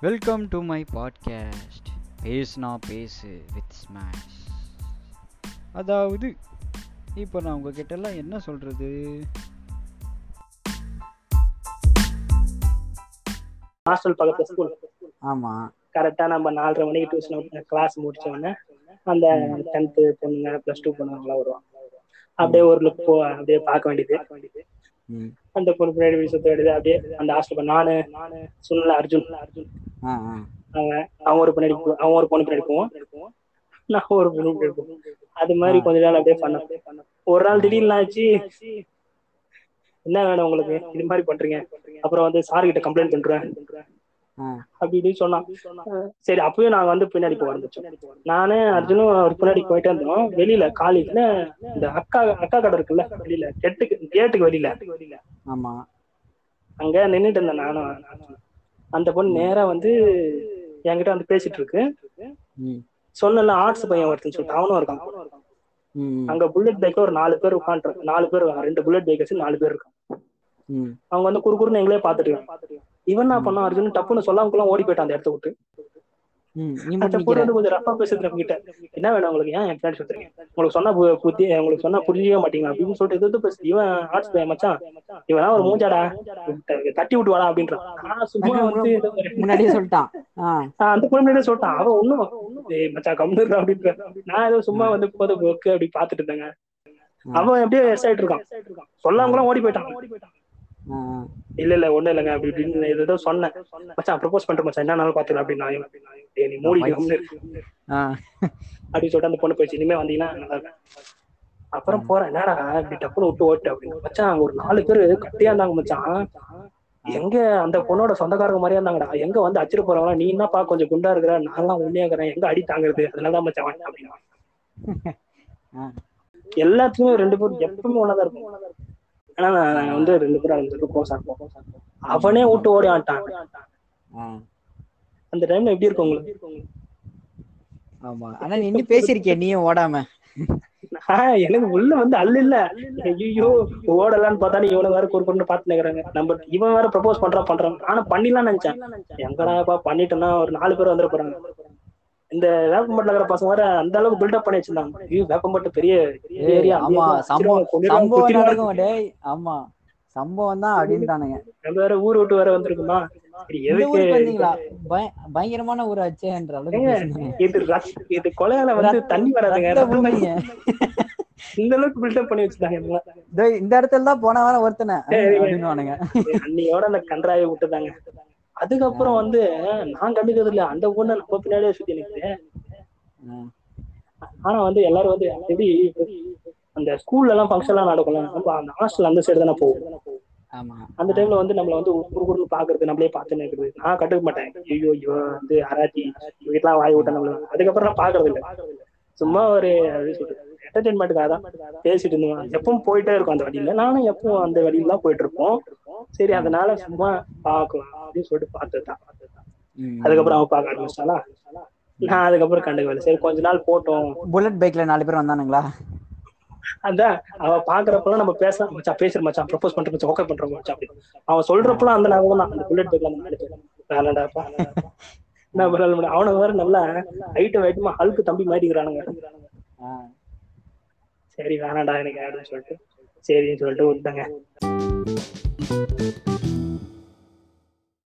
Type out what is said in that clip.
Welcome to my podcast பேசுனா பேசு with smash அதாவது இப்போ நான் உங்ககிட்ட எல்லாம் என்ன சொல்கிறது ஹாஸ்டல் பக்கத்துல ஸ்கூல் ஆமாம் கரெக்டா நம்ம நாலரை மணிக்கு டியூஷன் கிளாஸ் முடிச்ச உடனே அந்த டென்த்து பொண்ணுங்க ப்ளஸ் டூ பொண்ணுங்களாம் வருவாங்க. அப்படியே ஒரு லுக் போ அப்படியே பார்க்க வேண்டியது. அந்த பொண்ணு பின்னாடி சுத்த வேண்டியது. அப்படியே அந்த ஹாஸ்டல் நானு சுனில் அர்ஜுன். ஆ அவன் ஒரு பின்னாடி போ- அவன் ஒரு பொண்ணு போவான் நான் ஒரு பொண்ணு போவோம் அது மாதிரி கொஞ்ச நாள் அப்படியே பண்ண ஒரு நாள் திடீர்னு ஆச்சு என்ன வேணும் உங்களுக்கு? இது மாதிரி பண்றீங்க. அப்புறம் வந்து சார் கிட்ட கம்ப்ளைண்ட் பண்றேன். ஆ. அப்படி இப்படின்னு சொன்னான். சரி அப்பயும் நாங்க வந்து பின்னாடி போக ஆரம்பிச்சோம். நானு அர்ஜுனும் ஒரு பின்னாடி போயிட்டே இருந்தோம் வெளியில காலேஜ்ல இந்த அக்கா அக்கா கடை இருக்குல்ல வெளியில கெட்டுக்கு கேட்டுக்கு வெளியில. ஆமாம் அங்க நின்னுட்டு இருந்தேன் நானும். அந்த பொண்ணு நேரா வந்து என்கிட்ட வந்து பேசிட்டு இருக்கு சொன்னல ஆர்ட்ஸ் பையன் ஒருத்தன் சொல்லிட்டு அவனும் இருக்கான். அங்க புல்லட் பைக்ல ஒரு நாலு பேர் உட்காந்துருக்கு நாலு பேர் இருக்காங்க. ரெண்டு புல்லட் பைக் வச்சு நாலு பேர் இருக்காங்க. ம். அவங்க வந்து குறுக்குறுன்னு எங்களே பாத்துட்டு. இவன் என்ன பண்ணான் அர்ஜுன் டப்புன்னு சொல்லாமக்குள்ள ஓடி போயிட்டான் அந்த இடத்த விட்டு. கொஞ்சம் ரஃபா பேசுறது நம்ம கிட்ட என்ன வேணும் உங்களுக்கு? ஏன் என் பின்னாடி சுத்துறீங்க உங்களுக்கு சொன்னா புத்தி உங்களுக்கு சொன்னா புரிஞ்சிக்கவே மாட்டீங்க அப்படின்னு சொல்லிட்டு எதிர்த்து பேசு இவன் ஆர்ட்ஸ் மச்சான். இவனா ஒரு மூஞ்சாடா? தட்டி விட்டு வாடா அப்படின்றான் சும்மா வந்து முன்னாடியே சொல்லிட்டான். அந்த பொண்ணு முன்னாடியே சொல்லிட்டான். அவன் ஒண்ணும் மச்சான் கம்முன்னு அப்படின்ற. நான் ஏதோ சும்மா வந்து போது ஒர்க்கு அப்படி பாத்துட்டு இருந்தேங்க. அவன் எப்படியோ எஸ் ஆயிட்டு இருக்கான். சொல்லாம ஓடி போயிட்டான். ஆ. இல்ல இல்ல ஒண்ணும் இல்லைங்க. அப்படி இப்படின்னு ஏதோ சொன்னேன். மச்சான் ப்ரப்போஸ் பண்றேன் மச்சான். என்னன்னாலும் பாத்துக்கலாம் அப்படின்னு நீ மூடி அப்படின்னு சொல்லிட்டு அந்த பொண்ணு போயிடுச்சு. இனிமே வந்தீங்கன்னா நல்லா இருக்கும். அப்புறம் போறேன். என்னடா இப்படி டப்புனு விட்டு ஓட்டு அப்படின்னு. மச்சான் ஒரு நாலு பேரு கட்டியா இருந்தாங்க மச்சான். எங்க அந்த பொண்ணோட சொந்தக்காரங்க மாதிரியா இருந்தாங்கடா. எங்க வந்து அச்சிட்டு போறாங்களா நீ என்னப்பா கொஞ்சம் குண்டா இருக்கிற? நான்லாம் உண்மையா இருக்கிறேன். எங்க அடி தாங்குறது? அதனாலதான் மச்சான் வாங்க அப்படின்னா. எல்லாத்துக்குமே ரெண்டு பேரும் எப்பவுமே ஒன்னதா இருக்கும் ஆனா நான் வந்து ரெண்டு பேரும் க்ளோஸா இருப்போம் அவனே விட்டு ஓடி ஆட்டான் அந்த டைம்ல எப்படி இருக்கும் உங்களுக்கு? ஆமா. ஆனா நீ இன்னும் பேசியிருக்கிய? நீயும் ஓடாம. எனக்கு உள்ள வந்து அல்ல இல்ல. ஐயோ ஓடலான்னு பார்த்தா இவனை வேற ஒரு பொண்ணு பாத்து நிக்கிறாங்க நம்ம இவன் வேற ப்ரப்போஸ் பண்றா பண்றான். ஆனா பண்ணிடலாம் நினைச்சேன். எங்கடாப்பா பண்ணிட்டோம்னா ஒரு நாலு பேர் வந்துட போறாங்க. இந்த வேப்பம்பட்டில இருக்கிற பசங்க வேற அந்த அளவுக்கு பில்டப் பண்ணி வச்சிருந்தாங்க. ஐயோ வேப்பம்பட்டு பெரிய ஏரியா. ஆமா. சம்பவம் ஆமா. சம்பவம் தான் அப்படின்ட்டானுங்க நம்ம வேற ஊர் விட்டு வேற வந்திருக்குமா? பயங்கரமான ஊராச்சேன்ற அளவுக்கு ஏங்க, பேசுனீங்க. இது இது கொலையால வந்து தண்ணி வராதுங்க. இந்த அளவுக்கு பில்டப் பண்ணி வச்சிருந்தாங்க இந்த இடத்துல தான் போன வாரம் ஒருத்தனை. அன்னையோட அந்த விட்டுட்டாங்க. அதுக்கப்புறம் வந்து நான் கண்டுக்கிறது இல்ல அந்த பொண்ணு நம்ம பின்னாடியே சுத்தி நிக்குது. ம். ஆனா வந்து எல்லாரும் வந்து எப்படி அந்த ஸ்கூல்ல எல்லாம் ஃபங்க்ஷன் எல்லாம் நடக்கும்ல நம்ம அந்த ஹாஸ்டல் அந்த சைடு தானே போகும் அந்த டைம்ல வந்து நம்மள வந்து குறுகுறுன்னு பாக்குறது நம்மளே பார்த்து நிற்கிறது நான் கண்டுக்க மாட்டேன். ஐயோ ஐயோ வந்து அராச்சி வீட்டுலாம் வாய் விட்ட நம்மள. அதுக்கப்புறம் நான் பாக்குறது இல்ல. சும்மா ஒரு என்டர்டைன்மெண்ட்டுக்காக தான் பேசிட்டு இருந்தோம். எப்பவும் போயிட்டே இருக்கும் அந்த வழியில. நானும் எப்பவும் அந்த வழியில தான் போயிட்டு இருப்போம் சரி அதனால சும்மா பார்க்கலாம் அப்படின்னு சொல்லிட்டு பார்த்ததுதான் ம். அதுக்கப்புறம் அவன் பார்க்க ஆரம்பிச்சாலா நான் அதுக்கப்புறம் கண்டுக்கல சரி கொஞ்ச நாள் போட்டோம். புல்லட் பைக்ல நாலு பேர் வந்தானுங்களா? அதான் அவ பாக்குறப்பெல்லாம் நம்ம பேச மச்சான் பேசுற மச்சான் ப்ரப்போஸ் பண்ற மச்சான் ஓகே பண்ற மச்சான் அப்படி. அவன் சொல்றப்பெல்லாம் அந்த ஞாபகம் தான். அந்த புல்லட் பைக்ல அந்த பேர் வேணாடாப்பா என்ன பண்ண வேற நல்லா ஹைட்டு வைட்டுமா ஹல்க்கு தம்பி மாட்டிக்கிறானுங்க. சரி வேணாடா எனக்கு அப்படின்னு சொல்லிட்டு. சரின்னு சொல்லிட்டு விட்டாங்க